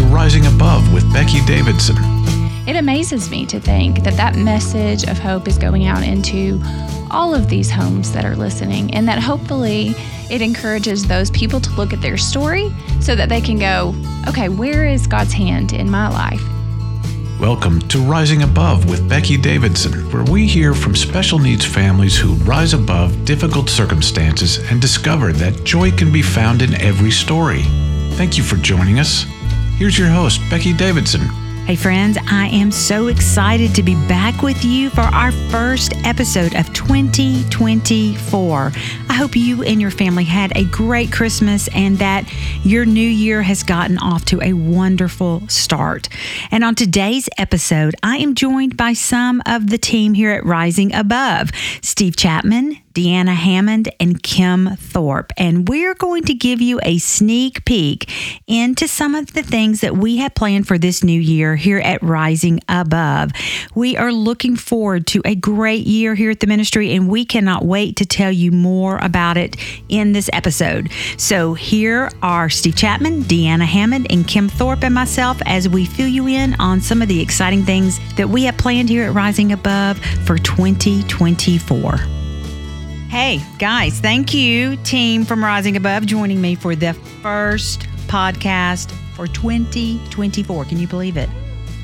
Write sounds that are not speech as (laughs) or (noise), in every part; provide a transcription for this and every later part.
to Rising Above with Becky Davidson. It amazes me to think that that message of hope is going out into all of these homes that are listening, and that hopefully it encourages those people to look at their story so that they can go, okay, where is God's hand in my life? Welcome to Rising Above with Becky Davidson, where we hear from special needs families who rise above difficult circumstances and discover that joy can be found in every story. Thank you for joining us. Here's your host, Becky Davidson. Hey, friends, I am so excited to be back with you for our first episode of 2024. I hope you and your family had a great Christmas and that your new year has gotten off to a wonderful start. And on today's episode, I am joined by some of the team here at Rising Above Steve Chapman, Deanna Hammond, and Kim Thorpe. And we're going to give you a sneak peek into some of the things that we have planned for this new year here at Rising Above. We are looking forward to a great year here at the ministry, and we cannot wait to tell you more about it in this episode. So here are Steve Chapman, Deanna Hammond, and Kim Thorpe, and myself as we fill you in on some of the exciting things that we have planned here at Rising Above for 2024. Hey, guys, thank you, team from Rising Above, joining me for the first podcast for 2024. Can you believe it?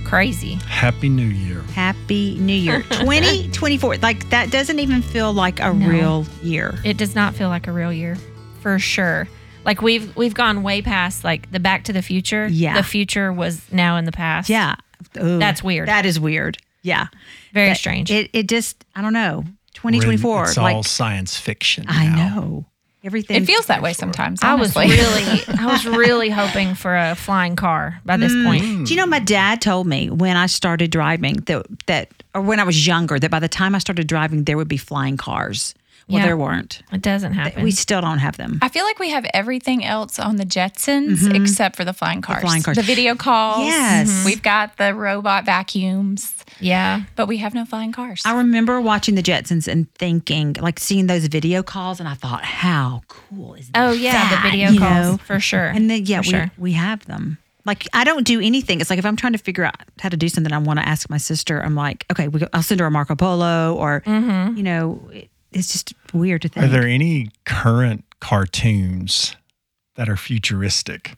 Crazy. Happy New Year. Happy New Year. (laughs) 2024. Like, that doesn't even feel like a No. real year. It does not feel like a real year, for sure. Like we've we've gone way past like the Back to the Future. Yeah. the future was now in the past. Yeah. Ooh, That's weird. That is weird. Yeah. very That- strange. It, it just, I don't know. We're in- 2024. It's like, all science fiction. I know. Everything. It feels that way sometimes. I was really I was (laughs) really hoping for a flying car by this point. Mm. Do you know my dad told me when I started driving that that or when I was younger that by the time I started driving there would be flying cars. Well, Yeah. there weren't. It doesn't happen. We still don't have them. I feel like we have everything else on the Jetsons except for the flying cars. flying cars. The video calls. Yes. We've got the robot vacuums, yeah. but we have no flying cars. I remember watching the Jetsons and thinking, like seeing those video calls, and I thought, how cool is that? Oh yeah, the video you calls know? for sure. And then yeah, For we sure. we have them. Like I don't do anything. It's like if I'm trying to figure out how to do something, I want to ask my sister. I'm like, okay, we, I'll send her a Marco Polo, or Mm-hmm. you know, it, it's just weird to think. Are there any current cartoons that are futuristic?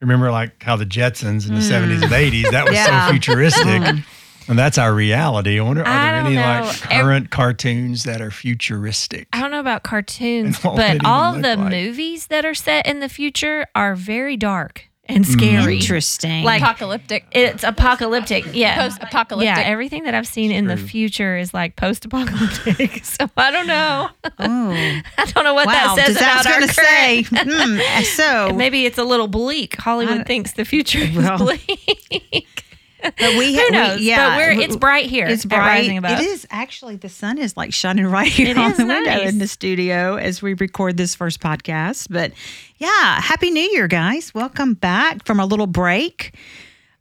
Remember, like how the Jetsons in the 70s and 80s, that was (laughs) Hmm. Yeah. so futuristic. And that's our reality. I wonder, are I there any know. like current cartoons that are futuristic? I don't know about (laughs) cartoons, And what would it but all the like? movies that are set in the future are very dark and scary. Interesting. Like- apocalyptic. It's apocalyptic. Yeah. Post-apocalyptic. Yeah, everything that I've seen in the future is like post-apocalyptic. (laughs) so I don't know. oh. (laughs) I don't know what wow, that says does about that our going say? current- (laughs) hmm, so, Maybe it's a little bleak. Hollywood I- thinks the future is well, bleak. But we Who we- knows? yeah, but we're, it's bright here. It's bright. It is actually the sun is like shining (laughs) right here It on the window nice. in the studio as we record this first podcast. But yeah, happy New Year, guys! Welcome back from a little break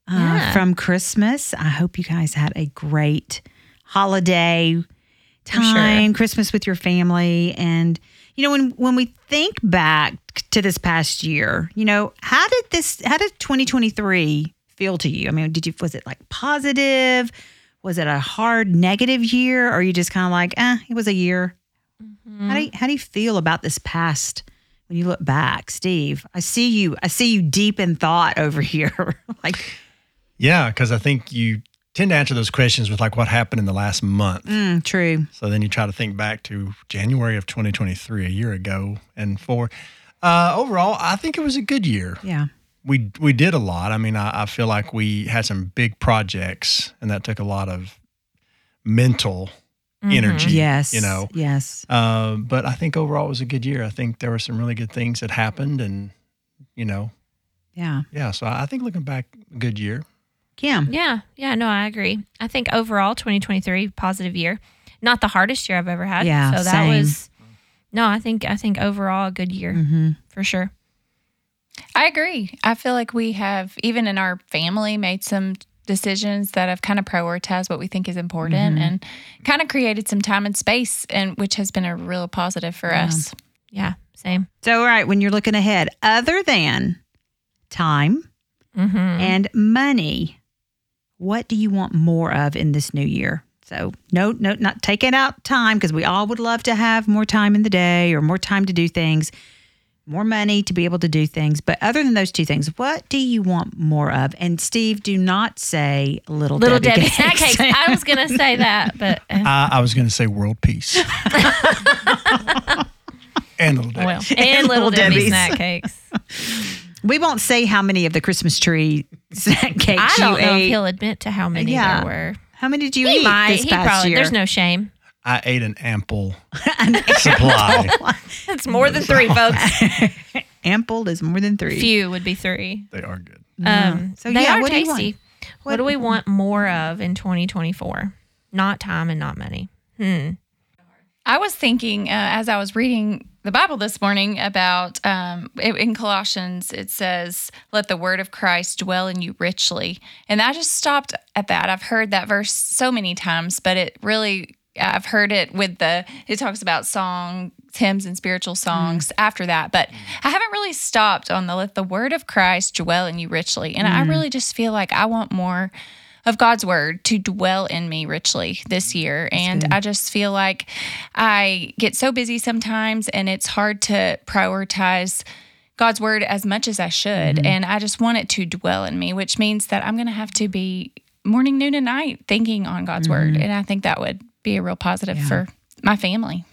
uh, Yeah. from Christmas. I hope you guys had a great holiday sure. time, Christmas with your family, and you know when when we think back to this past year, you know how did this how did 2023 feel to you? I mean, did you was it like positive? Was it a hard negative year, or are you just kind of like, eh, it was a year? How do you, how do you feel about this past when you look back, Steve? I see you. I see you deep in thought over (laughs) here. like, Yeah, because I think you tend to answer those questions with like what happened in the last month. mm, true. So then you try to think back to January of 2023, a year ago, and for uh, overall, I think it was a good year. Yeah. We we did a lot. I mean, I, I feel like we had some big projects, and that took a lot of mental energy. Yes. you know. Yes. Uh, but I think overall it was a good year. I think there were some really good things that happened, and you know, Yeah. yeah. So I think looking back, good year. Kim. Yeah, yeah, no, I agree. I think overall, 2023 positive year, not the hardest year I've ever had. Yeah, so that same. was no. I think I think overall a good year Mm-hmm. for sure. I agree. I feel like we have, even in our family, made some decisions that have kind of prioritized what we think is important Mm-hmm. and kind of created some time and space, and which has been a real positive for us. Yeah, same. So, all right, when you're looking ahead, other than time Mm-hmm. and money. What do you want more of in this new year? So, no, no, not taking out time because we all would love to have more time in the day or more time to do things, more money to be able to do things. But other than those two things, what do you want more of? And Steve, do not say little, Little Debbie, Debbie (laughs) snack cakes. I was gonna say that, but uh, I, I was going to say world peace. (laughs) and little Debbie. well, and little Little Debbie snack cakes. (laughs) We won't say how many of the Christmas tree snack cakes I don't you know ate. if he'll admit to how many Yeah. there were. how many did you He eat might. this He past probably. year? There's no shame. I ate an ample (laughs) supply. It's more than three, folks. (laughs) Ample is more than three. Few would be three. They are good. Um, So, they yeah, are what do you want? tasty. What, do we want more of in 2024? Not time and not money. Hmm. I was thinking uh, as I was reading the Bible this morning about um, in in Colossians, it says, Let the word of Christ dwell in you richly. And I just stopped at that. I've heard that verse so many times, but it really, I've heard it with the, it talks about song, hymns, and spiritual songs mm. after that. But mm. I haven't really stopped on the let the word of Christ dwell in you richly. And I mm. really just feel like I want more of God's word to dwell in me richly this year. and I just feel like I get so busy sometimes and it's hard to prioritize God's word as much as I should. Mm-hmm. And I just want it to dwell in me, which means that I'm going to have to be morning, noon, and night thinking on God's word. Mm-hmm. And I think that would be a real positive for my family.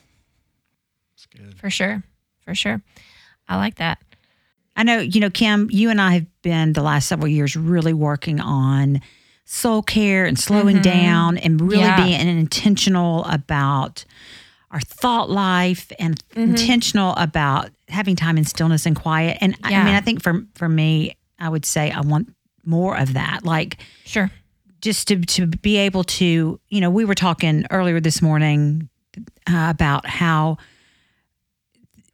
For sure. For sure. I like that. I know, you know, Kim, you and I have been the last several years really working on soul care and slowing mm-hmm. down and really Yeah. being intentional about our thought life and mm-hmm. intentional about having time in stillness and quiet. And I Yeah. mean, I think for for me, I would say I want more of that. Like Sure. Just to to be able to, you know, we were talking earlier this morning uh, about how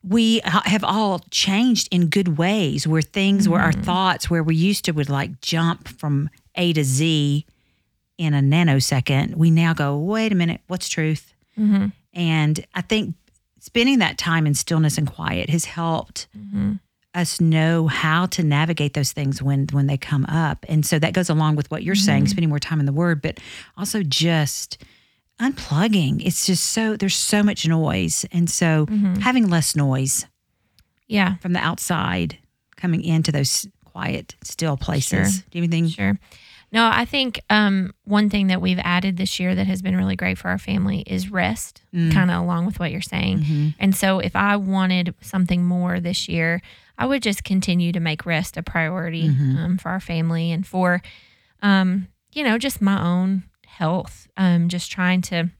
we ha- have all changed in good ways where things where our thoughts where we used to would like jump from A to Z in a nanosecond we now go wait a minute what's truth Mm-hmm. and I think spending that time in stillness and quiet has helped Mm-hmm. Us know how to navigate those things when when they come up. And so that goes along with what you're Mm-hmm. saying, spending more time in the word, but also just unplugging. It's just so there's so much noise. And so Mm-hmm. having less noise Yeah. from the outside coming into those quiet, still places. Sure. Do you have anything? Sure. No, I think um, one thing that we've added this year that has been really great for our family is rest, kind of along with what you're saying. And so, if I wanted something more this year, I would just continue to make rest a priority um, for our family and for, um, you know, just my own health. Um, just trying to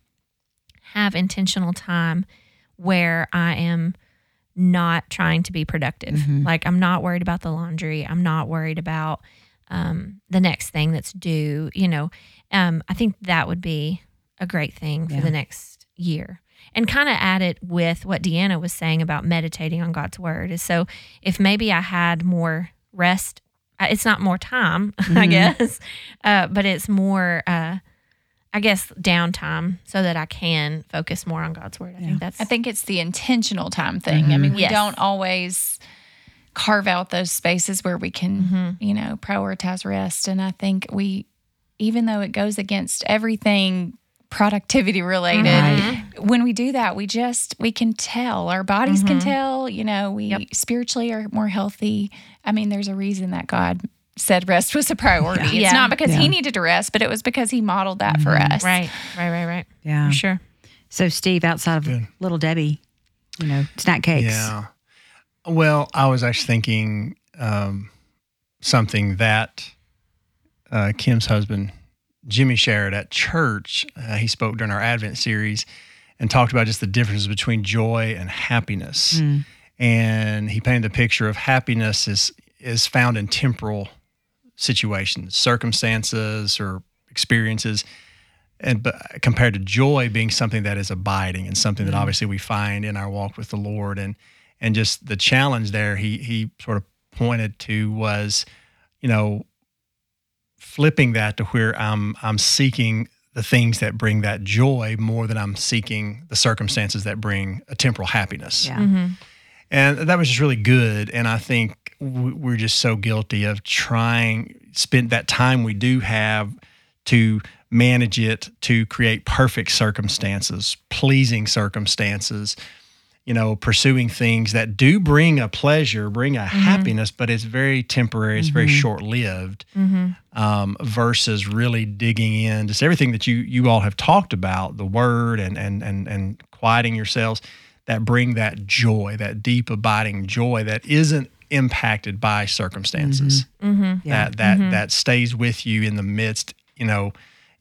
have intentional time where I am not trying to be productive. Like I'm not worried about the laundry. I'm not worried about um, the next thing that's due. You know, um, I think that would be a great thing for Yeah. the next year. And kind of add it with what Deanna was saying about meditating on God's word. Is so if maybe I had more rest, uh, it's not more time, (laughs) I guess, uh, but it's more, uh, I guess, downtime so that I can focus more on God's word. I think that's I think it's the intentional time thing. I mean, we Yes. don't always carve out those spaces where we can, you know, prioritize rest. And I think we, even though it goes against everything productivity related, when we do that, we just, we can tell, our bodies can tell, you know, we spiritually are more healthy. I mean, there's a reason that God said rest was a priority. It's Yeah. not because Yeah. he needed to rest, but it was because he modeled that for us. right, right, right, right. Yeah. For sure. So Steve, outside of Good. Little Debbie, you know, snack cakes. Yeah. Well, I was actually thinking um, something that uh, Kim's husband, Jimmy, shared at church. Uh, he spoke during our Advent series and talked about just the differences between joy and happiness. And he painted the picture of happiness is is found in temporal situations, circumstances, or experiences and but compared to joy being something that is abiding and something that obviously we find in our walk with the Lord and and just the challenge there he he sort of pointed to was you know flipping that to where I'm I'm seeking the things that bring that joy more than I'm seeking the circumstances that bring a temporal happiness. Yeah. Mm-hmm. and that was just really good. And I think we're just so guilty of trying spend that time we do have to manage it to create perfect circumstances, pleasing circumstances, you know, pursuing things that do bring a pleasure, bring a Mm-hmm. happiness, but it's very temporary, it's very short lived, Mm-hmm. um, versus really digging in just everything that you you all have talked about, the word and and and and quieting yourselves that bring that joy, that deep abiding joy that isn't impacted by circumstances. Mm-hmm. Yeah. That that that stays with you in the midst, you know,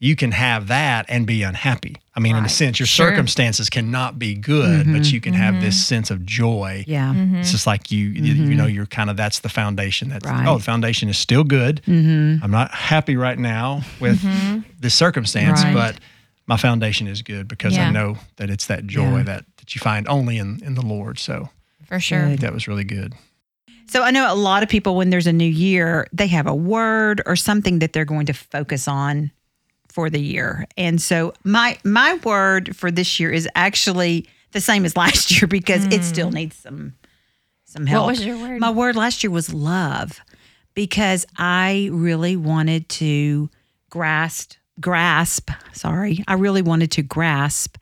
you can have that and be unhappy. I mean, in a sense, your Sure. circumstances cannot be good, but you can have this mm-hmm. sense of joy. Yeah. Mm-hmm. It's just like you, you, you mm-hmm. know, you're kind of that's the foundation. That's Right. oh, the foundation is still good. I'm not happy right now with this circumstance, Right. but my foundation is good because I know that it's that joy Yeah. that that you find only in in the Lord. So For sure. Good. that was really good. So I know a lot of people when there's a new year, they have a word or something that they're going to focus on for the year. And so my my word for this year is actually the same as (laughs) last year because it still needs some some help. Hmm. What was your word? My word last year was love because I really wanted to grasp grasp, sorry. I really wanted to grasp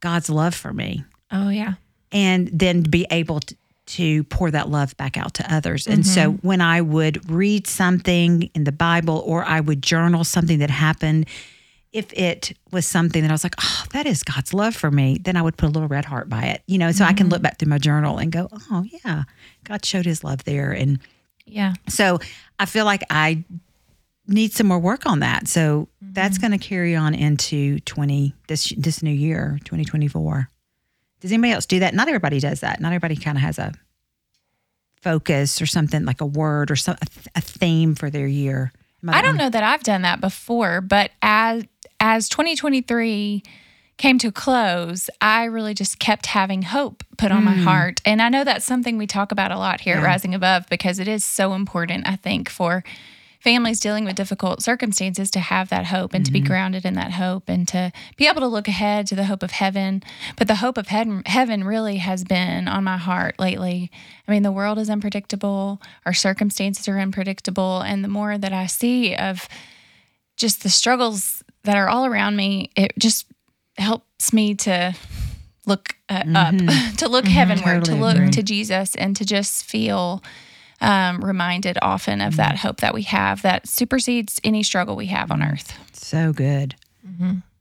God's love for me oh yeah. and then be able to, to pour that love back out to others. And so mm-hmm. when I would read something in the Bible or I would journal something that happened, if it was something that I was like, oh, that is God's love for me, then I would put a little red heart by it, you know, so I can mm-hmm. look back through my journal and go, oh, yeah, God showed his love there. And Yeah. so I feel like I need some more work on that. So that's mm-hmm. going to carry on into 20 this this new year, 2024. Does anybody else do that? Not everybody does that. Not everybody kind of has a focus or something like a word or some a, th- a theme for their year. I don't know that I've done that before, but as as 2023 came to a close, I really just kept having hope put on my mm. heart. And I know that's something we talk about a lot here at Rising Above because it is so important, I think, for families dealing with difficult circumstances to have that hope and to be mm-hmm. grounded in that hope and to be able to look ahead to the hope of heaven. But the hope of heaven, heaven really has been on my heart lately. I mean, the world is unpredictable, our circumstances are unpredictable. And the more that I see of just the struggles that are all around me, it just helps me to look uh, up, mm-hmm. (laughs) to look mm-hmm. heavenward, to look agree. to Jesus, and to just feel um, reminded often of that hope that we have that supersedes any struggle we have on earth. So good.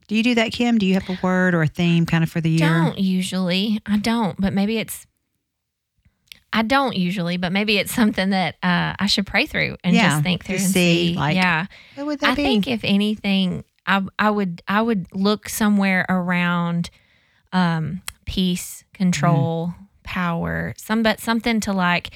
Do you do that, Kim? Do you have a word or a theme kind of for the year? Don't usually. I don't, but maybe it's. I don't usually, but maybe it's something that uh, I should pray through and Yeah, just think through to and see, see. like, yeah, What would that I be? think if anything, I I would I would look somewhere around um, peace, control, power, some but something to like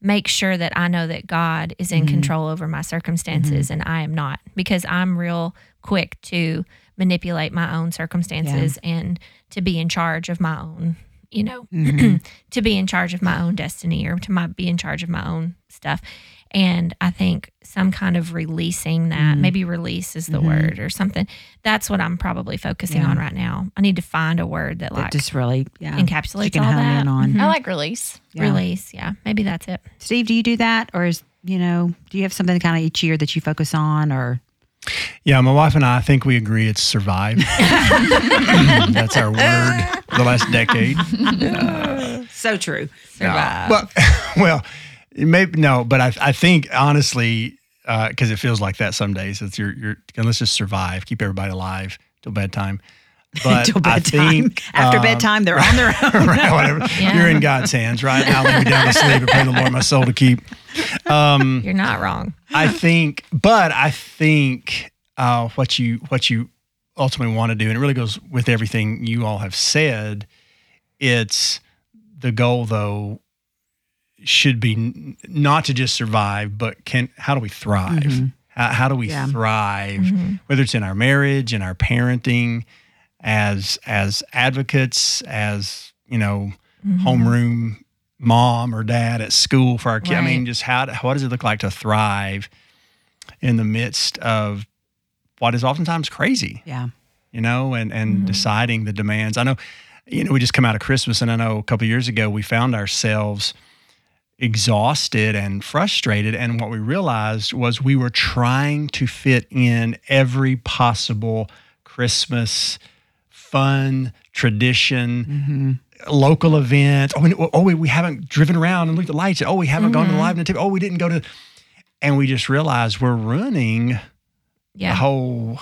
make sure that I know that God is in mm-hmm. control over my circumstances mm-hmm. and I am not because I'm real quick to manipulate my own circumstances and to be in charge of my own, you know, mm-hmm. (clears throat) to be in charge of my own destiny or to my, be in charge of my own stuff. And I think some kind of releasing that, maybe release is the word or something. That's what I'm probably focusing Yeah. on right now. I need to find a word that that like just really yeah, encapsulates you can all hone that. in on. Mhm. I like release. Yeah. release. Yeah, maybe that's it. Steve, do you do that, or is you know, do you have something kind of each year that you focus on, or Yeah, my wife and I, I think we agree it's survive. (laughs) That's our word the last decade. (laughs) so true? No. Well, (laughs) well, maybe no, but I, I think honestly, because it feels like that some days. It's you're, you're let's just survive, keep everybody alive till bedtime. (laughs) But Till I bedtime. think, After um, bedtime, they're on their (laughs) own. right, whatever. Yeah. (laughs) You're in God's hands, right? Now lay me down to sleep and pray the Lord my soul to keep. You're not wrong. I think, but I think uh, what you what you ultimately want to do, and it really goes with everything you all have said. It's the goal, though, should be n- not to just survive, but can how do we thrive? Mm-hmm. How, how do we Yeah. thrive? Mm-hmm. Whether it's in our marriage, in our parenting, as as advocates, as you know, mm-hmm. homeroom mom or dad at school for our kids. I mean, just how what does it look like to thrive in the midst of what is oftentimes crazy, Yeah. you know, and and deciding the demands. I know, you know, we just come out of Christmas, and I know a couple of years ago we found ourselves exhausted and frustrated. And what we realized was we were trying to fit in every possible Christmas fun tradition. Local events. Oh, we, oh, we, we haven't driven around and looked at lights. Oh, we haven't gone to the live nativity. Oh, we didn't go to. And we just realized we're ruining the whole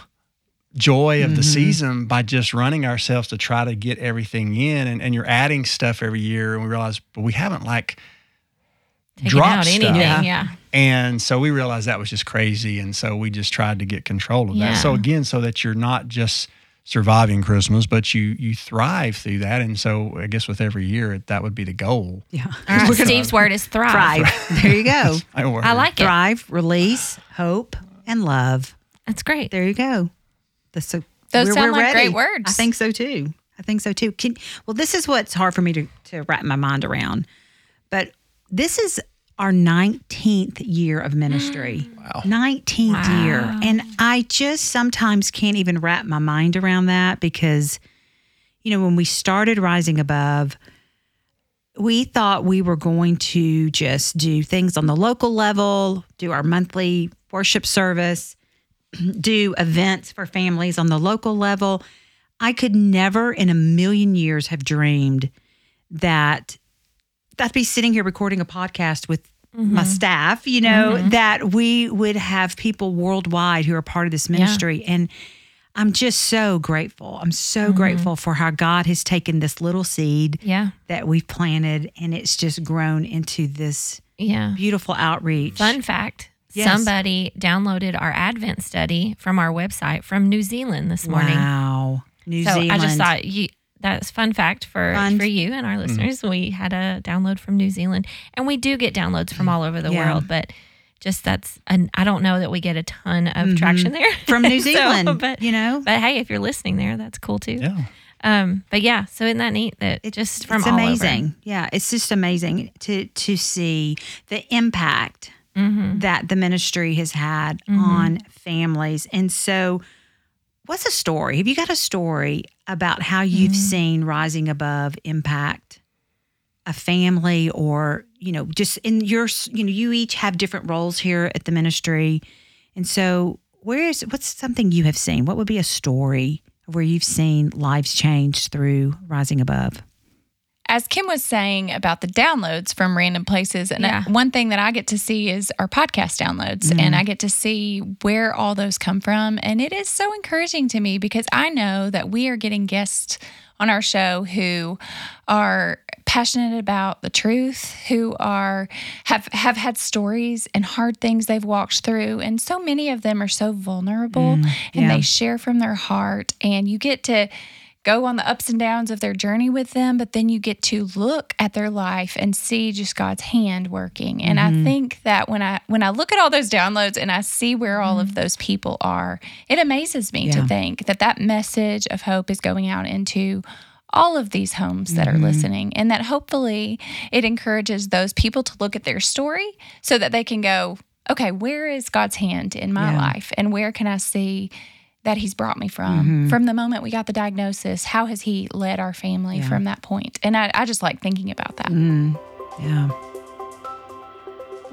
joy of the Mhm. season by just running ourselves to try to get everything in and, and you're adding stuff every year and we realize but we haven't like Taking dropped out stuff. anything. Yeah. Yeah. and so we realized that was just crazy and so we just tried to get control of that so again so that you're not just surviving christmas but you you thrive through that and so i guess with every year that would be the goal Yeah. All right. Steve's word is thrive. thrive. There you go. (laughs) I. I like it. Thrive, release, hope, and love. That's great. There you go. The, so Those we're- sound we're like great words. I think so too. I think so too. Can, well, this is what's hard for me to, to wrap my mind around. But this is our 19th year of ministry. (gasps) Wow. 19th Wow. year. And I just sometimes can't even wrap my mind around that because, you know, when we started Rising Above, we thought we were going to just do things on the local level, do our monthly worship service, (clears throat) do events for families on the local level. I could never in a million years have dreamed that I'd be sitting here recording a podcast with mm-hmm. my staff, you know, mm-hmm. that we would have people worldwide who are part of this ministry. And I'm just so grateful. I'm so mm-hmm. grateful for how God has taken this little seed Yeah. that we've planted and it's just grown into this Yeah. beautiful outreach. Fun fact Yes. somebody downloaded our Advent study from our website from New Zealand this morning. Wow. New so Zealand. I just thought you that's fun fact for Fun. for you and our listeners. We had a download from New Zealand, and we do get downloads from all over the Yeah. world, but just that's and I don't know that we get a ton of traction there Mm-hmm. from New (laughs) So, Zealand, but you know, but hey, if you're listening there, that's cool too. yeah Um, but yeah, so isn't that neat that It- just from it's all over. amazing. Yeah, it's just amazing to to see the impact Mm-hmm. that the ministry has had on families. And so, what's a story? Have you got a story about how you've Mm-hmm. seen Rising Above impact a family, or you know, just in your you know, you each have different roles here at the ministry, and so where is what's something you have seen? What would be a story where you've seen lives changed through Rising Above? As Kim was saying about the downloads from random places, and uh, Yeah. one thing that I get to see is our podcast downloads, and mm-hmm. I get to see where all those come from. And it is so encouraging to me because I know that we are getting guests on our show who are passionate about the truth, who are have have had stories and hard things they've walked through, and so many of them are so vulnerable mm-hmm. and yeah. they share from their heart, and you get to go on the ups and downs of their journey with them, but then you get to look at their life and see just God's hand working. And I mm-hmm. think that when I when I look at all those downloads and I see where all of mm-hmm. those people are, it amazes me Yeah. to think that that message of hope is going out into all of these homes that are mm-hmm. listening and that hopefully it encourages those people to look at their story so that they can go okay where is god's hand in my Yeah. life and where can i see that he's brought me from from the moment we got the diagnosis how has he led our family from that point and I, I just like thinking about that Mm. Yeah.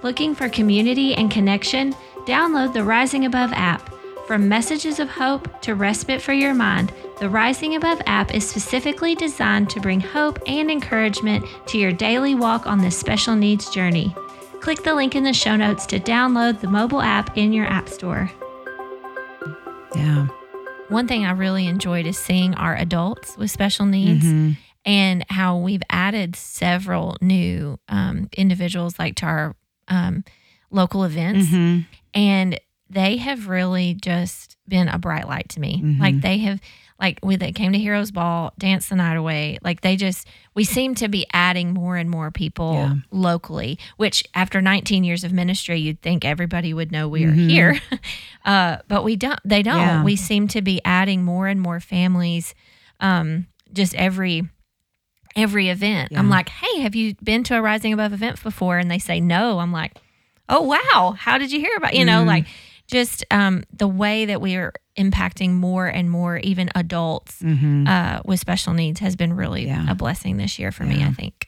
Looking for community and connection? Download the Rising Above app. From messages of hope to respite for your mind, the Rising Above app is specifically designed to bring hope and encouragement to your daily walk on this special needs journey. Click the link in the show notes to download the mobile app in your app store. Yeah. One thing I really enjoyed is seeing our adults with special needs and how we've added several new um, individuals like to our um, local events. Mm-hmm. and they have really just been a bright light to me. Mhm. Like they have, like we they came to Heroes Ball, danced the night away. Like they just, we seem to be adding more and more people Yeah. locally. Which after 19 years of ministry, you'd think everybody would know we are Mhm. here, (laughs) uh, but we don't. They don't. Yeah. We seem to be adding more and more families, um, just every every event. I'm like, hey, have you been to a Rising Above event before? And they say no. I'm like, oh wow, how did you hear about? You know, Mhm. like just um, the way that we are impacting more and more, even adults Mm-hmm. uh, with special needs, has been really Yeah. a blessing this year for me. I think.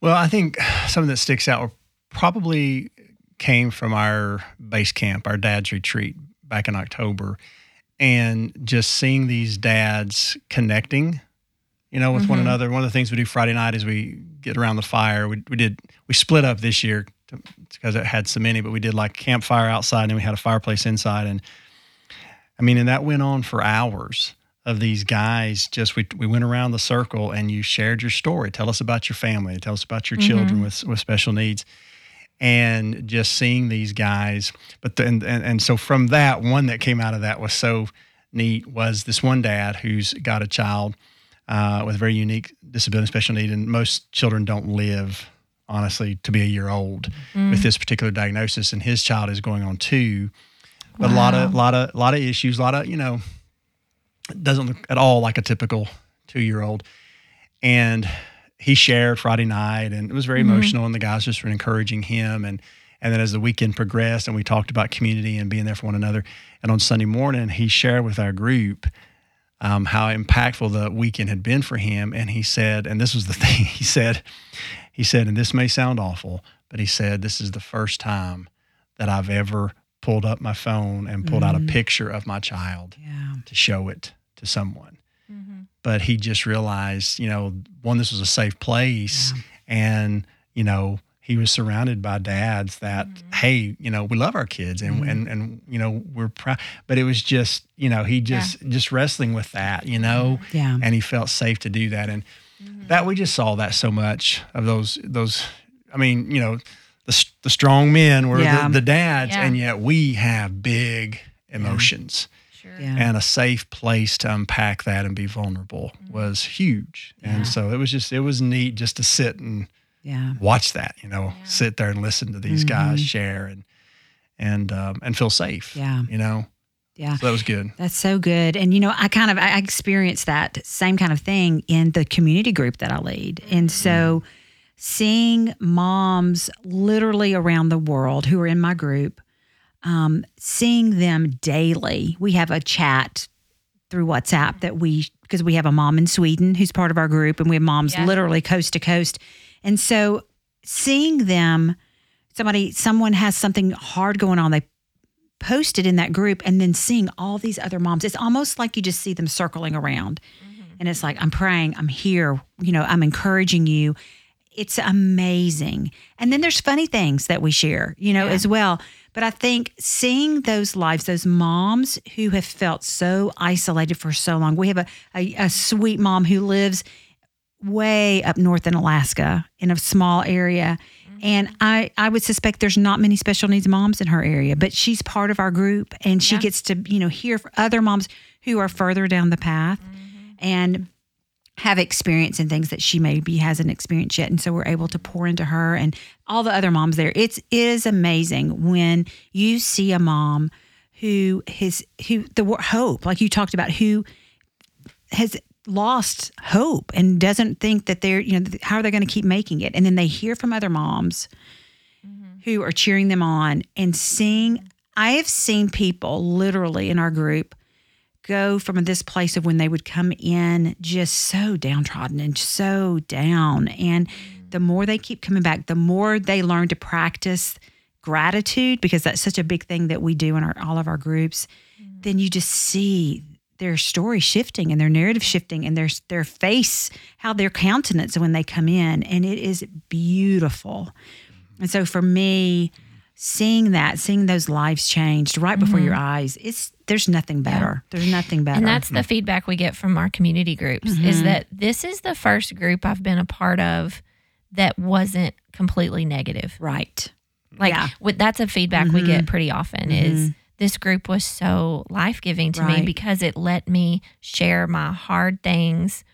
Well, I think something that sticks out probably came from our base camp, our dad's retreat back in October, and just seeing these dads connecting, you know, with mm-hmm. one another. One of the things we do Friday night is we get around the fire. We, we did we split up this year because it had so many, but we did like campfire outside and we had a fireplace inside, and I mean, and that went on for hours of these guys just we, we went around the circle and you shared your story. Tell us about your family. Tell us about your mm-hmm. children with, with special needs. And just seeing these guys but then and, and so from that one that came out of that was so neat was this one dad who's got a child uh, with a very unique disability special need and most children don't live honestly to be a year old mm. with this particular diagnosis and his child is going on two but wow. a lot of lot of lot of issues a lot of you know doesn't look at all like a typical two year old. And he shared Friday night and it was very mm-hmm. emotional and the guys just were encouraging him and and then as the weekend progressed and we talked about community and being there for one another and on Sunday morning he shared with our group um, how impactful the weekend had been for him and he said and this was the (laughs) thing he said he said and this may sound awful but he said this is the first time that I've ever pulled up my phone and pulled mm-hmm. out a mm-hmm. picture of my child yeah. to show it to someone. Mm-hmm. But he just realized, you know, one, this was a safe place. Yeah. And, you know, he was surrounded by dads that, mm-hmm. hey, you know, we love our kids and, mm-hmm. and, and, you know, we're proud. But it was just, you know, he just, yeah. just wrestling with that, you know, yeah. and he felt safe to do that. And mm-hmm. that we just saw that so much of those, those, I mean, you know, the, the strong men were yeah. the, the, dads, yeah. and yet we have big emotions. Yeah. And a safe place to unpack that and be vulnerable mm-hmm. was huge. And so it was just, it was neat just to sit and yeah. watch that, you know, sit there and listen to these mm-hmm. guys share and, and, um, and feel safe. Yeah. You know? Yeah. So that was good. That's so good. And you know, I kind of I experienced that same kind of thing in the community group that I lead. And so mm-hmm seeing moms literally around the world who are in my group, um, seeing them daily. We have a chat through WhatsApp that we, because we have a mom in Sweden who's part of our group, and we have moms yeah. literally coast to coast. And so seeing them, somebody, someone has something hard going on, they post it in that group, and then seeing all these other moms, it's almost like you just see them circling around. Mm-hmm. And it's like, I'm praying, I'm here, you know, I'm encouraging you it's amazing. And then there's funny things that we share, you know, yeah. as well. But I think seeing those lives, those moms who have felt so isolated for so long. We have a, a, a sweet mom who lives way up north in Alaska in a small area. Mm-hmm. And I, I would suspect there's not many special needs moms in her area, but she's part of our group and she yeah. gets to, you know, hear other moms who are further down the path. Mm-hmm. And have experience in things that she maybe hasn't experienced yet and so we're able to pour into her and all the other moms there it's it is amazing when you see a mom who has who the hope like you talked about who has lost hope and doesn't think that they're you know how are they going to keep making it and then they hear from other moms mm-hmm. who are cheering them on and seeing i have seen people literally in our group go from this place of when they would come in just so downtrodden and so down. And the more they keep coming back, the more they learn to practice gratitude, because that's such a big thing that we do in our, all of our groups. Mm-hmm. Then you just see their story shifting and their narrative shifting and their their face, how their countenance when they come in, and it is beautiful. And so for me, seeing that, seeing those lives changed right before mm-hmm. your eyes, it's there's nothing better. Yeah. There's nothing better. And that's the feedback we get from our community groups mm-hmm. is that this is the first group I've been a part of that wasn't completely negative. Right. Like yeah. with, that's a feedback mm-hmm. we get pretty often mm-hmm. is this group was so life-giving to right. me because it let me share my hard things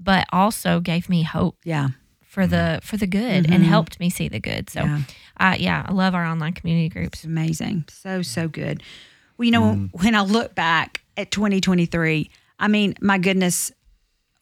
but also gave me hope. Yeah for the mm-hmm. for the good mm-hmm. and helped me see the good. So, yeah. Uh, yeah, I love our online community groups. It's amazing, so so good. Well, you know, mm. when I look back at 2023, I mean, my goodness,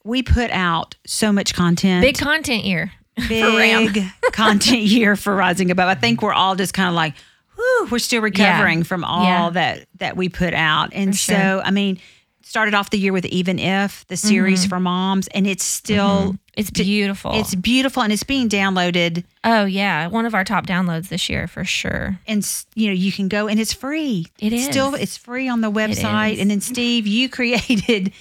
we put out so much content. Big content year. (laughs) Big (laughs) content year for Rising Above. I think we're all just kind of like, whoo, we're still recovering yeah. from all yeah. that that we put out. And for so, sure. I mean, started off the year with Even If, the series for moms, and it's still It's beautiful. it's beautiful and it's being downloaded oh yeah, one of our top downloads this year for sure. and you know you can go and it's free. It It's still it's free on the website. And then Steve, you (laughs) created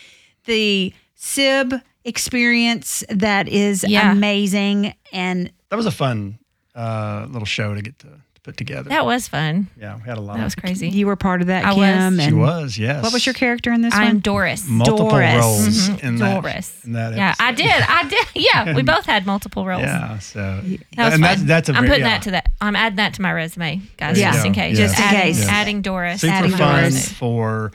the SIB experience that is Yeah. amazing and That was a fun uh, little show to get to, to put together. That was fun. yeah, we had a lot. That was crazy. you were part of that, I was. Kim. She was, yes. What was your character in this I'm one? Doris. multiple Doris. roles Mhm. in that? Doris. In that yeah, I did. I did. (laughs) Yeah, we both had multiple roles. Yeah, so That was and fun. that's that's a I'm very, putting yeah. that to that. I'm adding that to my resume, guys, There you just in case. Just in adding, case. Adding Doris. super Adding fun Doris. for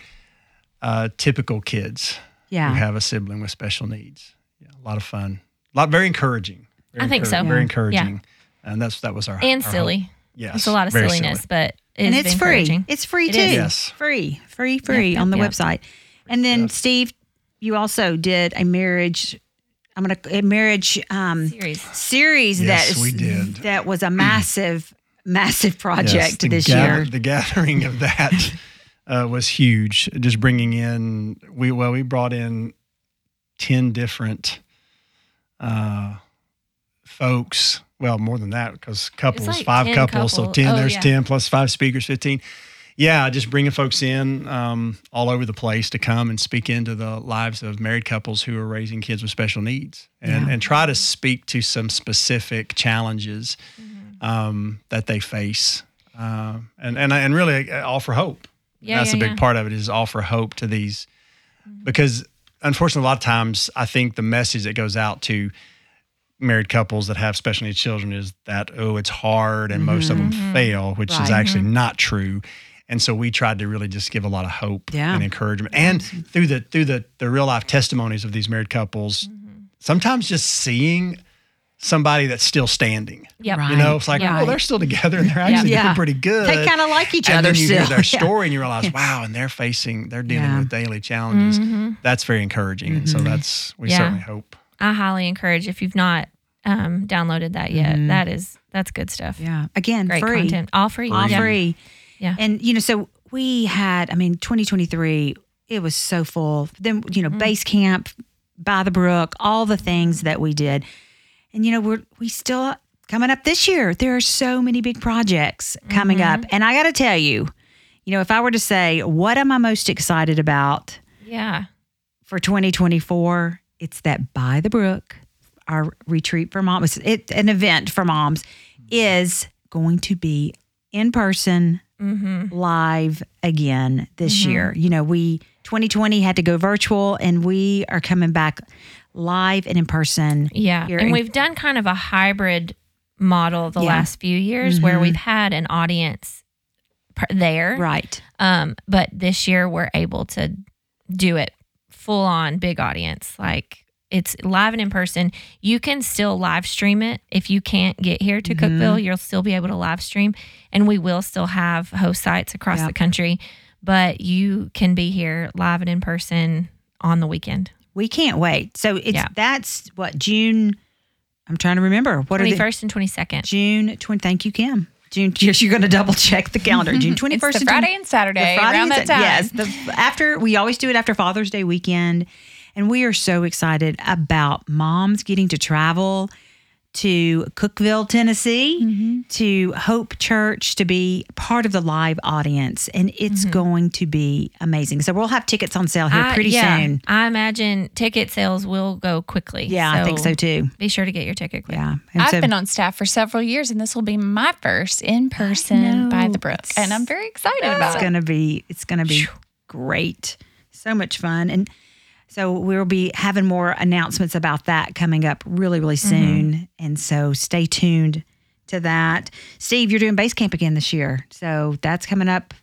uh, typical kids Yeah. who have a sibling with special needs. Yeah, a lot of fun. A lot very encouraging. Very I think so. encouraging- Very Yeah. encouraging. And that's that was our and our silly. hope. Yes, It's a lot of silliness, silly. but it and it's free. It's free It too. is. Yes. Free, free, free Yep, on the yep, website. And then Steve, you also did a marriage. I'm gonna a marriage um, Series. series Yes, that is- we did. that was a massive, (clears throat) massive project the this gather- year. The gathering of that uh, was huge. Just bringing in we well we brought in ten different uh, folks. Well, more than that because couples, like five 10 couples, so ten. oh, there's yeah. ten plus five speakers, fifteen. Yeah, just bringing folks in um, all over the place to come and speak into the lives of married couples who are raising kids with special needs, and Yeah. and try to speak to some specific challenges Mm-hmm. um, that they face, um, and and and really uh, offer hope. Yeah, That's yeah, a big part of it is offer hope to these, because unfortunately, a lot of times I think the message that goes out to married couples that have special needs children is that oh it's hard and most of them Mm-hmm. fail, which is Right. actually not true. And so we tried to really just give a lot of hope Yeah. and encouragement, and through the through the the real life testimonies of these married couples, Mm-hmm. sometimes just seeing somebody that's still standing. Yep. Right. You know, it's like, Yeah. oh, they're still together and they're actually Yeah. doing pretty good. They kind of like each and other And then you still. hear their (laughs) Yeah. story and you realize, wow, and they're facing, they're dealing Yeah. with daily challenges. That's very encouraging. And so that's, we Yeah. certainly hope. I highly encourage if you've not um, downloaded that yet. that is that's good stuff. Mm-hmm. Yeah. Again, Great free. content. All free. All Yeah. free. Yeah. And you know, so we had, I mean, 2023, it was so full. Then, you know, Mm. base camp, by the brook, all the things that we did. And you know, we're we still coming up this year. There are so many big projects coming Mm-hmm. up. And I gotta tell you, you know, if I were to say what am I most excited about Yeah. for 2024, it's that by the brook, our retreat for moms, it an event for moms, is going to be in person, live again this year. You know, we 2020 had to go virtual, and we are coming back live and in person. Yeah. and in- we've done kind of a hybrid model the Yeah. Mm-hmm. last few years where we've had an audience there. right. Um, but this year we're able to do it full on big audience. Like it's live and in person. You can still live stream it. If you can't get here to Mm-hmm. Cookeville, you'll still be able to live stream. And we will still have host sites across Yep. the country. But you can be here live and in person on the weekend. We can't wait. So it's Yeah. that's what June. I'm trying to remember what are Twenty the first and twenty second. June 20. Thank you, Kim. June. (laughs) Yes, you're going to double check the calendar. June 21st. (laughs) It's and Friday and Saturday The Friday around and that time. Yes, the, after we always do it after Father's Day weekend, and we are so excited about moms getting to travel to Cookeville, Tennessee, Mm-hmm. to Hope Church to be part of the live audience, and it's Mm-hmm. going to be amazing. So we'll have tickets on sale here I- pretty yeah, soon. I imagine ticket sales will go quickly. Yeah, I think so too. Be sure to get your ticket quick. Yeah, and I've so- been on staff for several years, and this will be my first in person by the brook, and I'm very excited it's about it. It's gonna be it's gonna be great so much fun and so we'll be having more announcements about that coming up really really Mm-hmm. soon and so stay tuned to that steve you're doing base camp again this year so that's coming up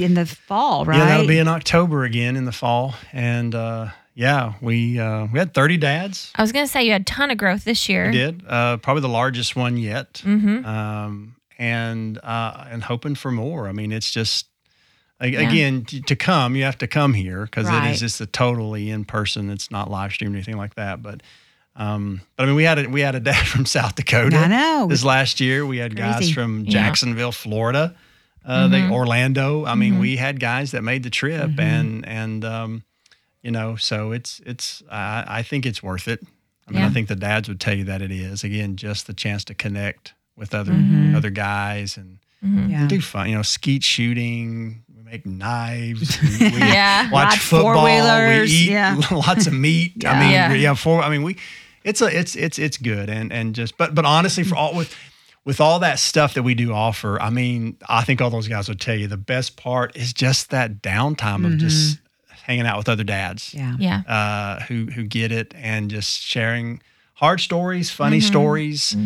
in the fall right Yeah, that'll be in October again in the fall. And uh, yeah, we uh, we had 30 dads. I was gonna say you had a ton of growth this year. We did. Uh, probably the largest one yet. Mm-hmm. um, and uh, and hoping for more. I mean, it's just a- again to come. You have to come here because it Right. is just a totally in person. It's not live streamed or anything like that. But um, but I mean, we had a, we had a (laughs) dad from South Dakota. I know. This last year, we had guys Crazy. from Yeah. Jacksonville, Florida. Uh, they, Orlando. I mean, we had guys that made the trip, and and um, you know, so it's it's I I think it's worth it. I mean, I think the dads would tell you that it is. Again, just the chance to connect with other Mhm. other guys and Mhm. Yeah. do fun. You know, skeet shooting. We make knives. (laughs) We, we Yeah. watch Ride football. We four-wheelers, eat yeah. (laughs) lots of meat. Yeah. I mean, Yeah. yeah. For I mean, we it's a it's it's it's good and and just but but honestly, for all with with all that stuff that we do offer, I mean, I think all those guys would tell you the best part is just that downtime of just hanging out with other dads Yeah. Yeah. uh, who who get it and just sharing hard stories, funny stories.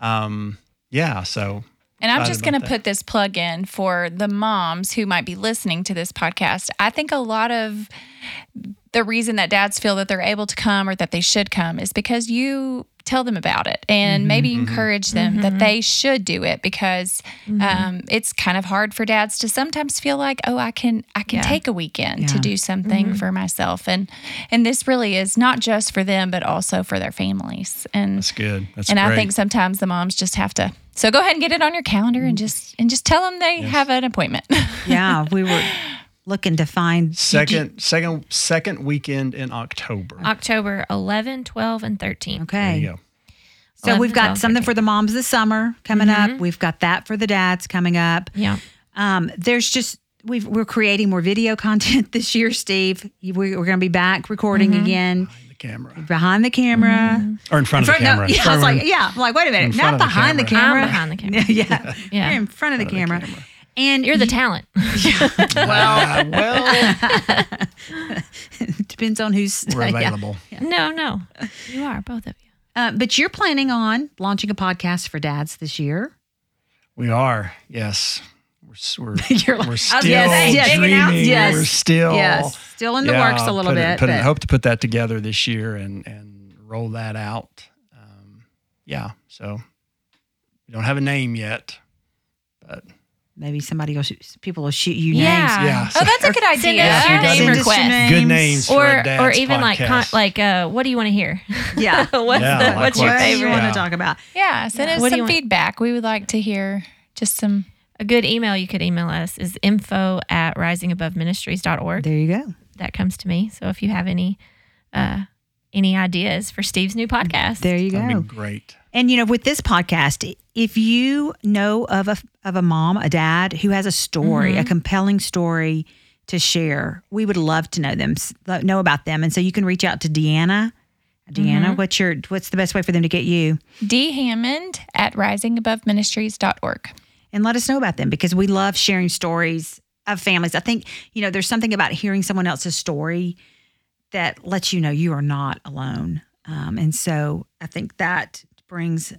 Um, yeah, so And I'm just going to put this plug in for the moms who might be listening to this podcast. I think a lot of the reason that dads feel that they're able to come or that they should come is because you tell them about it and Mm-hmm, maybe mm-hmm. encourage them that mm-hmm. they should do it because mm-hmm. um, it's kind of hard for dads to sometimes feel like oh I can I can Yeah. take a weekend to do something for myself and and this really is not just for them but also for their families and that's good. That's and great. I think sometimes the moms just have to. So go ahead and get it on your calendar and just and just tell them they have an appointment. Yeah. We were (laughs) looking to find second second second weekend in October. October 11, 12, and 13. Okay. There you go. So we've got 12, something for the moms this summer coming up. Mm-hmm. We've got that for the dads coming up. Yeah. Um, there's just we've, we're creating more video (laughs) content this year, Steve. We, we're going to be back recording mm-hmm. again Behind The camera behind the camera. Mm-hmm. or in front of the Front- no, camera. (laughs) yeah, I was like, yeah. I'm like, wait a minute, front not of the behind the camera. camera. I'm behind the (laughs) camera. yeah, Yeah. You're in front of the camera. And You're the talent. (laughs) well, well, (laughs) depends on who's (laughs) we're yeah. available. no, no. You are, both of you. Uh, but you're planning on launching a podcast for dads this year. We are. Yes. We're we're, You're like- we're still was yes, dreaming. yes, We're still yes, still in the works a little put it- bit. put it- but- hope to put that together this year and and roll that out. Um, yeah. So we don't have a name yet, but Maybe somebody will shoot, people will shoot you Yeah. names. yeah. oh, that's a good idea. Send us your name Send us your request. good names for Or a dad's or even like con- like uh, what do you want to hear? (laughs) Yeah. (laughs) what's Yeah, the, like what's your what- What do you favorite? want to talk about? Yeah, send us What do you some want? feedback. We would like to hear just some. A good email you could email us is info at risingaboveministries.org. There you go. That comes to me. So if you have any uh, any ideas for Steve's new podcast, There you That'd go. be great. And you know, with this podcast, if you know of a of a mom, a dad who has a story, Mm-hmm. a compelling story to share, we would love to know them, know about them. And so you can reach out to Deanna. Deanna, Mm-hmm. what's your what's the best way for them to get you? D Hammond at risingaboveministries.org. And let us know about them because we love sharing stories of families. I think, you know, there's something about hearing someone else's story that lets you know you are not alone. Um, and so I think that brings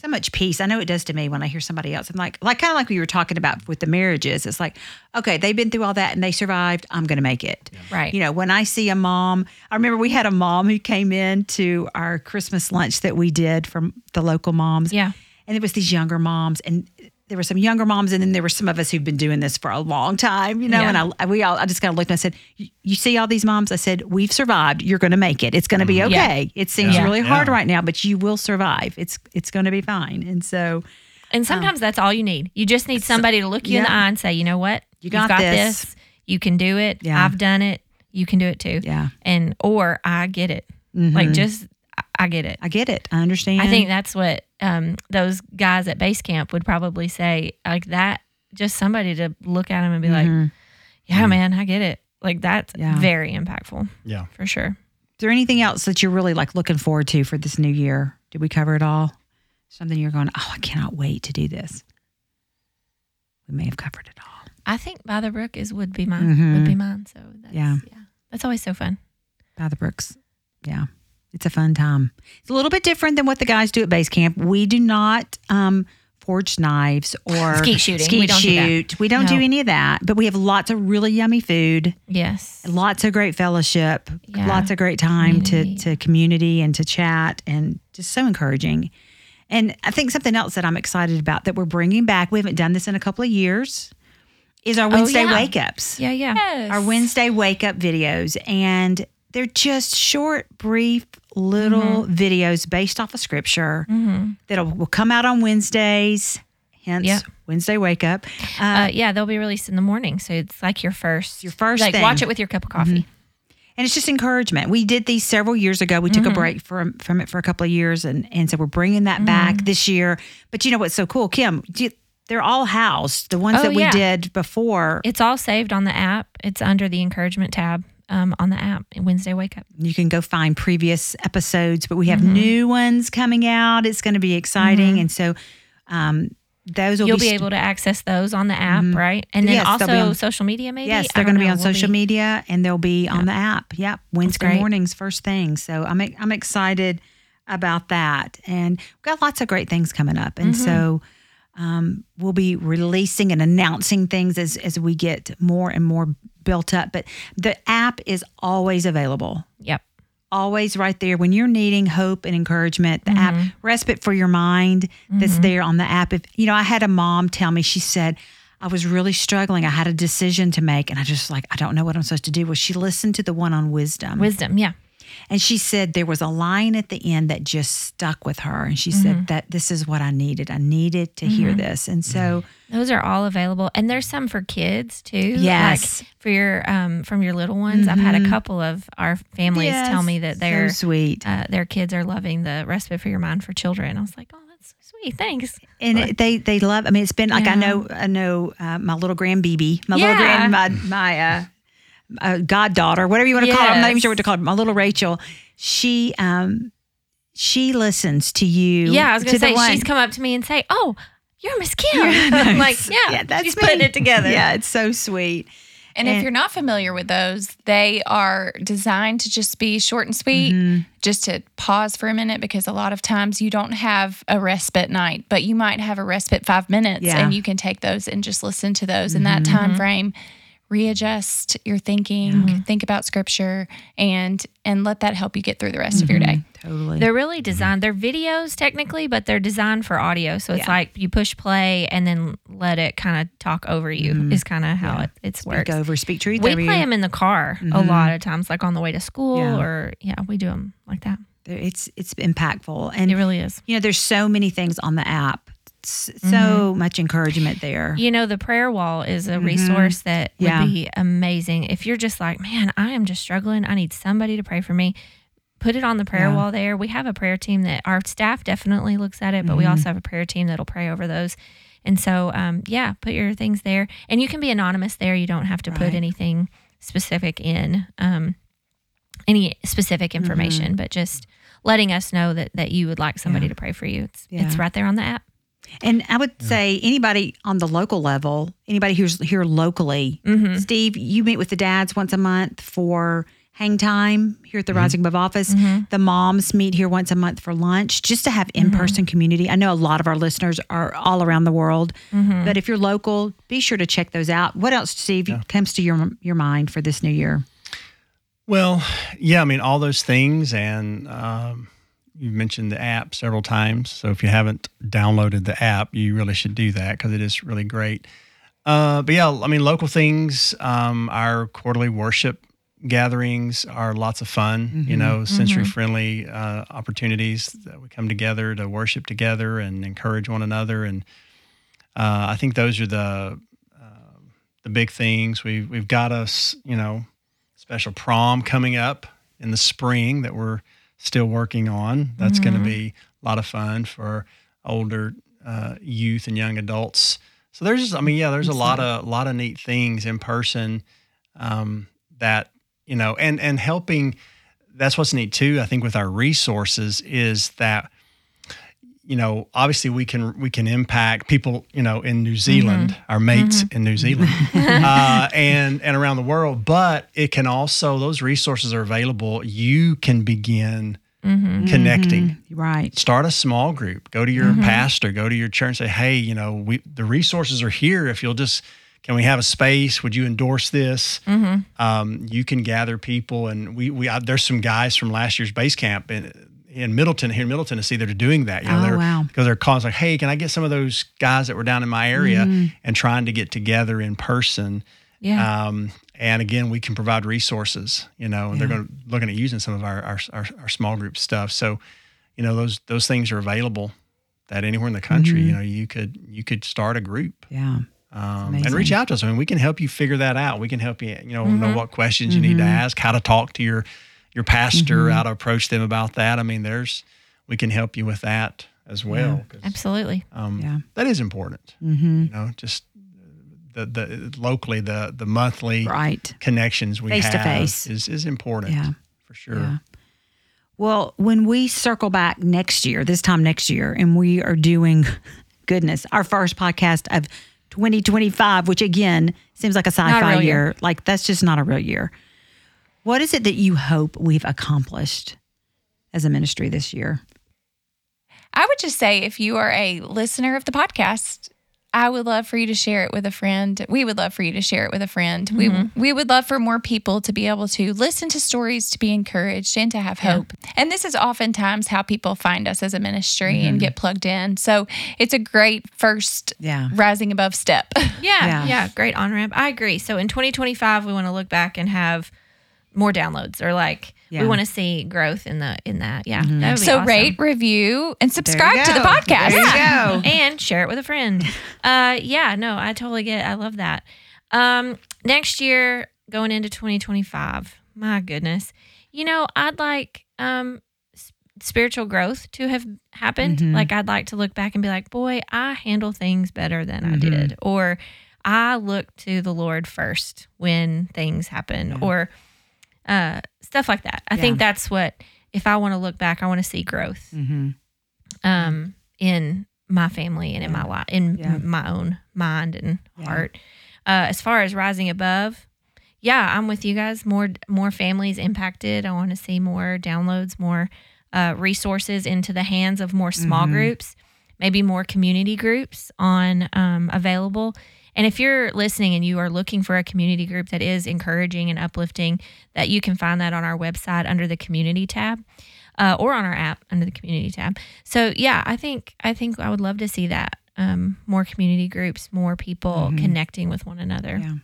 so much peace. I know it does to me when I hear somebody else. I'm like, like kind of like we were talking about with the marriages. It's like, okay, they've been through all that and they survived. I'm going to make it. right? You know, when I see a mom, I remember we had a mom who came in to our Christmas lunch that we did from the local moms. Yeah. And it was these younger moms, and there were some younger moms, and then there were some of us who've been doing this for a long time, you know. Yeah. And I, we all, I just kind of looked and I said, "You- "You see all these moms?" I said, "We've survived. You're going to make it. It's going to be okay. It seems Yeah. really hard Yeah. right now, but you will survive. It's it's going to be fine." And so, And sometimes that's all you need. You just need somebody to look you in the eye and say, you know what? You You've got this. You can do it. Yeah. I've done it. You can do it too. yeah, Mm-hmm. And or I get it. Like just I- I get it. I get it. I understand. I think that's what um, those guys at base camp would probably say. Like that, just somebody to look at him and be like, "Yeah, man, I get it." Like that's Mm-hmm. Yeah. very impactful Yeah. for sure. Is there anything else that you're really like looking forward to for this new year? Did we cover it all? Something you're going, oh, I cannot wait to do this. We may have covered it all. I think by the brook is would be mine. Would be mine. So that's, Yeah. yeah, that's always so fun. by the Brooks. Yeah. It's a fun time. It's a little bit different than what the guys do at base camp. We do not um, forge knives or Skeet shooting. Skeet We don't do that. We don't do any of that. But we have lots of really yummy food, Yes. lots of great fellowship, Yeah. lots of great time to, Community. to community and to chat and just so encouraging. And I think something else that I'm excited about that we're bringing back, we haven't done this in a couple of years, is our Wednesday yeah. wake ups Yeah, yeah. Yes. our Wednesday wake up videos, and they're just short, brief, little videos based off of scripture that will come out on Wednesdays. Hence, Yep. Wednesday wake up. Uh, Uh, yeah, they'll be released in the morning, so it's like your first Your first Like thing. watch it with your cup of coffee. and it's just encouragement. We did these several years ago. We took Mm-hmm. a break from from it for a couple of years, and and so we're bringing that back this year. But you know what's so cool, Kim? Do you, they're all housed. The ones Oh, that we yeah. did before, It's all saved on the app. It's under the encouragement tab um, on the app. Wednesday Wake Up. you can go find previous episodes. But we have Mm-hmm. new ones coming out. It's going to be exciting, and so um, those will You'll be, be st- able to access those on the app, right? And then Yes, also on- social media, maybe. Yes, they're going to be on We'll social media and they'll be on the app. Yep, Wednesday mornings, first thing. So I'm I'm excited about that, and we've got lots of great things coming up, and so um, we'll be releasing and announcing things as as we get more and more built up. But the app is always available Yep. always right there when you're needing hope and encouragement the app mm-hmm. respite for your mind that's mm-hmm. there on the app if you know i had a mom tell me she said i was really struggling i had a decision to make and i just like i don't know what i'm supposed to do well she listened to the one on wisdom Wisdom. Yeah. And she said there was a line at the end that just stuck with her and she said that this is what i needed i needed to hear this and so Those are all available, and there's some for kids too. Yes. like for your um from your little ones. I've had a couple of our families tell me that so their sweet uh, their kids are loving the respite for your mind for children. I was like, oh, that's so sweet. Thanks. and it, they they love. I mean, it's been like I know I know uh, my little grand BB, my little grand my my uh, uh, goddaughter, whatever you want to call her. I'm not even sure what to call her. My little Rachel, she um she listens to you. Yeah, I was gonna the say one- she's come up to me and say, oh, you're Miss Kim. (laughs) I'm like, (laughs) yeah, she's putting it together. Yeah, it's so sweet. And, And- if you're not familiar with those, they are designed to just be short and sweet, Mm-hmm. just to pause for a minute because a lot of times you don't have a respite night, but you might have a respite five minutes Yeah. Mm-hmm. and you can take those and just listen to those in that time frame. Readjust your thinking, think about scripture, and and let that help you get through the rest of your day. Mm-hmm. Totally. They're really mm-hmm. designed. They're videos technically, but they're designed for audio. So it's Yeah. like you push play and then let it kind of talk over you. Mm-hmm. Is kind of how it it's works. Speak over, speak truth We over play you. them in the car a lot of times, like on the way to school, Yeah. or yeah, we do them like that. It's it's impactful, and It really is. you know, there's so many things on the app. So much encouragement there. You know, the prayer wall is a resource that would Mm-hmm. Yeah. be amazing. If you're just like, man, I am just struggling, I need somebody to pray for me. Put it on the prayer Yeah. wall there. We have a prayer team that our staff definitely looks at it, but we Mm-hmm. also have a prayer team that'll pray over those. And so, um, yeah, put your things there, and you can be anonymous there. You don't have to put anything specific in, um, any specific Mm-hmm. information, but just letting us know that that you would like somebody Yeah. to pray for you. It's it's right there on the app. And I would say anybody on the local level, anybody who's here locally, Mm-hmm. Steve, you meet with the dads once a month for hang time here at the Mm-hmm. Rising Above office. The moms meet here once a month for lunch just to have in person Mm-hmm. community. I know a lot of our listeners are all around the world, Mm-hmm. but if you're local, be sure to check those out. What else, Steve, comes to your your mind for this new year? Well, yeah, I mean, all those things. And um, you mentioned the app several times. So if you haven't downloaded the app, you really should do that because it is really great. Uh, but yeah, I mean, local things, um, our quarterly worship gatherings are lots of fun, you know, sensory friendly uh, opportunities that we come together to worship together and encourage one another. And uh, I think those are the uh, the big things. We've we've got us, you know, special prom coming up in the spring that we're still working on. That's going to be a lot of fun for older uh, youth and young adults. So there's, I mean, yeah, there's a lot of a lot of neat things in person um, that you know, and and helping. That's what's neat too. I think with our resources is that you know, obviously we can we can impact people, you know, in New Zealand, our mates in New Zealand, (laughs) uh, and and around the world. But it can also those resources are available. You can begin connecting. Right. Start a small group. Go to your pastor. Go to your church. And say, hey, you know, we the resources are here. If you'll just can we have a space? Would you endorse this? Um, you can gather people, and we we uh, there's some guys from last year's base camp in in Middleton here in Middle Tennessee that are doing that. You know, Oh, they're, wow. because they're calling like, hey, can I get some of those guys that were down in my area and trying to get together in person? Yeah. Um, and again, we can provide resources. You know, and they're going to looking at using some of our, our our our small group stuff. So, you know, those those things are available. That anywhere in the country, you know, you could you could start a group. Yeah. Um, and reach out to us. I mean, we can help you figure that out. We can help you, you know, Mm-hmm. know what questions you need to ask, how to talk to your your pastor, Mm-hmm. how to approach them about that. I mean, there's we can help you with that as well. 'cause, Absolutely. um, Yeah. that is important. Mm-hmm. You know, just the the locally the the monthly Right. connections we Face to have face. is is important. Yeah. for sure. Yeah. Well, when we circle back next year, this time next year, and we are doing, (laughs) goodness, our first podcast of 2025, which again seems like a sci Not a fi year. year. Like, that's just not a real year. What is it that you hope we've accomplished as a ministry this year? I would just say if you are a listener of the podcast, I would love for you to share it with a friend. We would love for you to share it with a friend. We mm-hmm. we would love for more people to be able to listen to stories, to be encouraged, and to have hope. And this is oftentimes how people find us as a ministry and mm-hmm. get plugged in. So it's a great first Yeah. rising above step. (laughs) Yeah, Yeah. yeah, great on ramp. I agree. So in 2025, we want to look back and have more downloads, or like Yeah. we want to see growth in the in that. Yeah, that would be so awesome. rate, review, and subscribe to the podcast. There you go. (laughs) and share it with a friend. (laughs) Uh, yeah, no, I totally get. It. I love that. Um, next year, going into 2025, my goodness, you know, I'd like um spiritual growth to have happened. Mm-hmm. Like I'd like to look back and be like, boy, I handle things better than I Mm-hmm. did, or I look to the Lord first when things happen, or uh, stuff like that. I think that's what. If I want to look back, I want to see growth Mm-hmm. um, in my family and in my life, in Yeah. my own mind and Yeah. heart. Uh, as far as rising above, yeah, I'm with you guys. More more families impacted. I want to see more downloads, more uh, resources into the hands of more small Mm-hmm. groups, maybe more community groups on um, available. And if you're listening and you are looking for a community group that is encouraging and uplifting, that you can find that on our website under the community tab uh, or on our app under the community tab. So yeah, I think I think I would love to see that um, more community groups, more people connecting with one another. Yeah.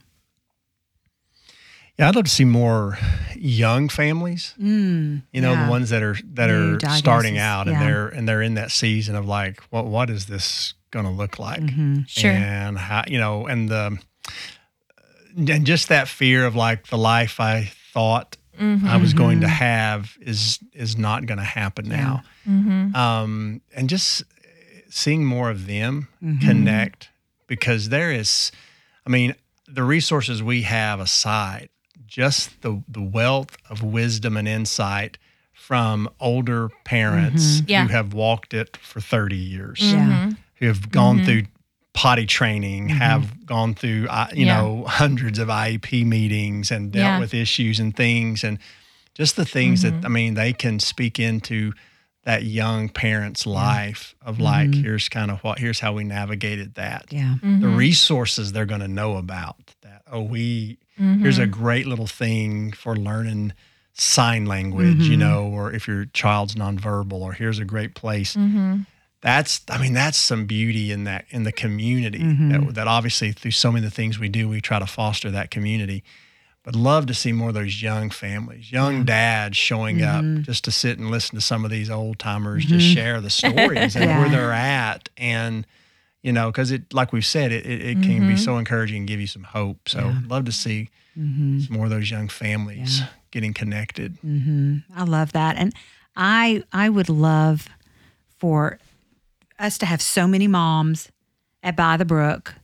Yeah, I'd love to see more young families. Mm, You know, yeah. the ones that are that New are starting diagnosis, out yeah. and they're and they're in that season of like, what what is this going to look like? Mm-hmm. Sure. And how you know, and the and just that fear of like the life I thought I was going to have is is not going to happen now. Um, and just seeing more of them connect because there is, I mean, the resources we have aside, just the the wealth of wisdom and insight from older parents mm-hmm. Yeah. who have walked it for 30 years mm-hmm. Yeah. who have gone mm-hmm. through potty training, have gone through, uh, you Yeah. know, hundreds of IEP meetings and dealt Yeah. with issues and things. And just the things that, I mean, they can speak into that young parent's life of like, here's kind of what, here's how we navigated that. Yeah. The resources they're going to know about that. Oh, we, here's a mm-hmm. great little thing for learning sign language, you mm-hmm. know, or if your child's nonverbal, or here's a great place. Mm-hmm. That's i mean that's some beauty in that in the community that, that obviously through so many of the things we do we try to foster that community. But love to see more of those young families young dads showing up just to sit and listen to some of these old timers just share the stories (laughs) and Yeah. where they're at. And you know because it like we've said it, it, it can be mm-hmm. so encouraging and give you some hope. So love to see mm-hmm. some more of those young families getting connected. Mm-hmm. I love that. And I I would love for us to have so many moms at By the Brook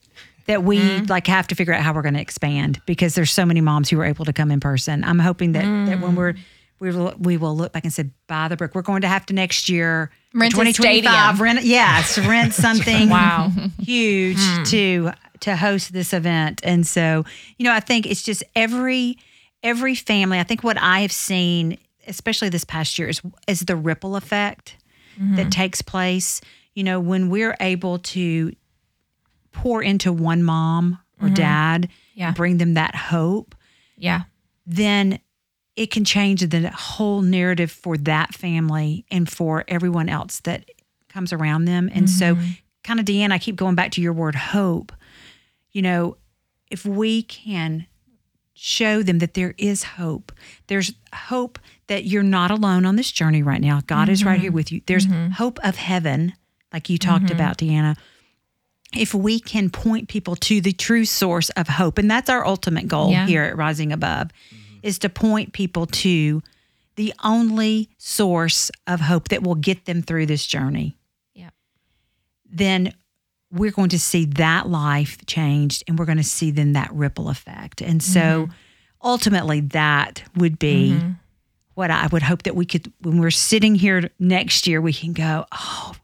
that we like have to figure out how we're going to expand because there's so many moms who are able to come in person. I'm hoping that that when we're mm. We will, we will look back and say by the brook we're going to have to next year. Rent 2025 rent yes (laughs) rent something Wow. huge to to host this event. And so you know i think it's just every every family i think what i have seen especially this past year is is the ripple effect that takes place. You know when we're able to pour into one mom or dad Yeah. bring them that hope Yeah. then it can change the whole narrative for that family and for everyone else that comes around them. And so, mm-hmm. kind of, Deanna, I keep going back to your word hope. You know, if we can show them that there is hope, there's hope that you're not alone on this journey right now. God is right here mm-hmm. with you. There's mm-hmm. hope of heaven, like you talked about, Deanna. if we can point people to the true source of hope, and that's our ultimate goal Yeah. here at Rising Above, is to point people to the only source of hope that will get them through this journey. Yep. Then we're going to see that life changed and we're going to see then that ripple effect. And so mm-hmm. ultimately, that would be mm-hmm. what I would hope that we could, when we're sitting here next year, we can go, oh,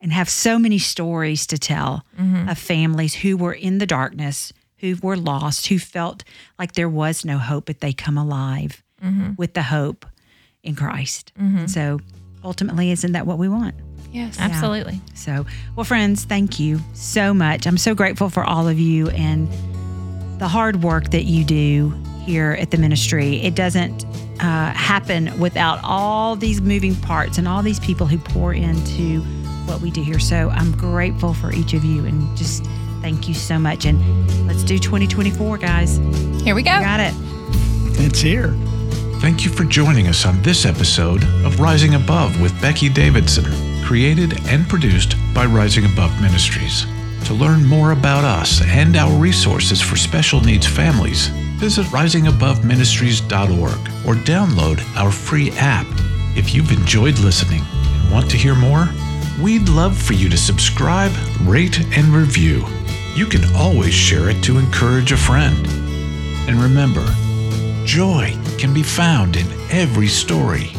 and have so many stories to tell mm-hmm. of families who were in the darkness, who were lost, who felt like there was no hope, but they come alive with the hope in Christ. So ultimately, isn't that what we want? Yes. Absolutely. So, well, friends, thank you so much. I'm so grateful for all of you and the hard work that you do here at the ministry. It doesn't uh, happen without all these moving parts and all these people who pour into what we do here. So, I'm grateful for each of you and just thank you so much. And let's do 2024, guys. Here we go. Got it. It's here. Thank you for joining us on this episode of Rising Above with Becky Davidson, created and produced by Rising Above Ministries. To learn more about us and our resources for special needs families, visit risingaboveministries.org or download our free app. If you've enjoyed listening and want to hear more, we'd love for you to subscribe, rate, and review. You can always share it to encourage a friend. And remember, Joy can be found in every story.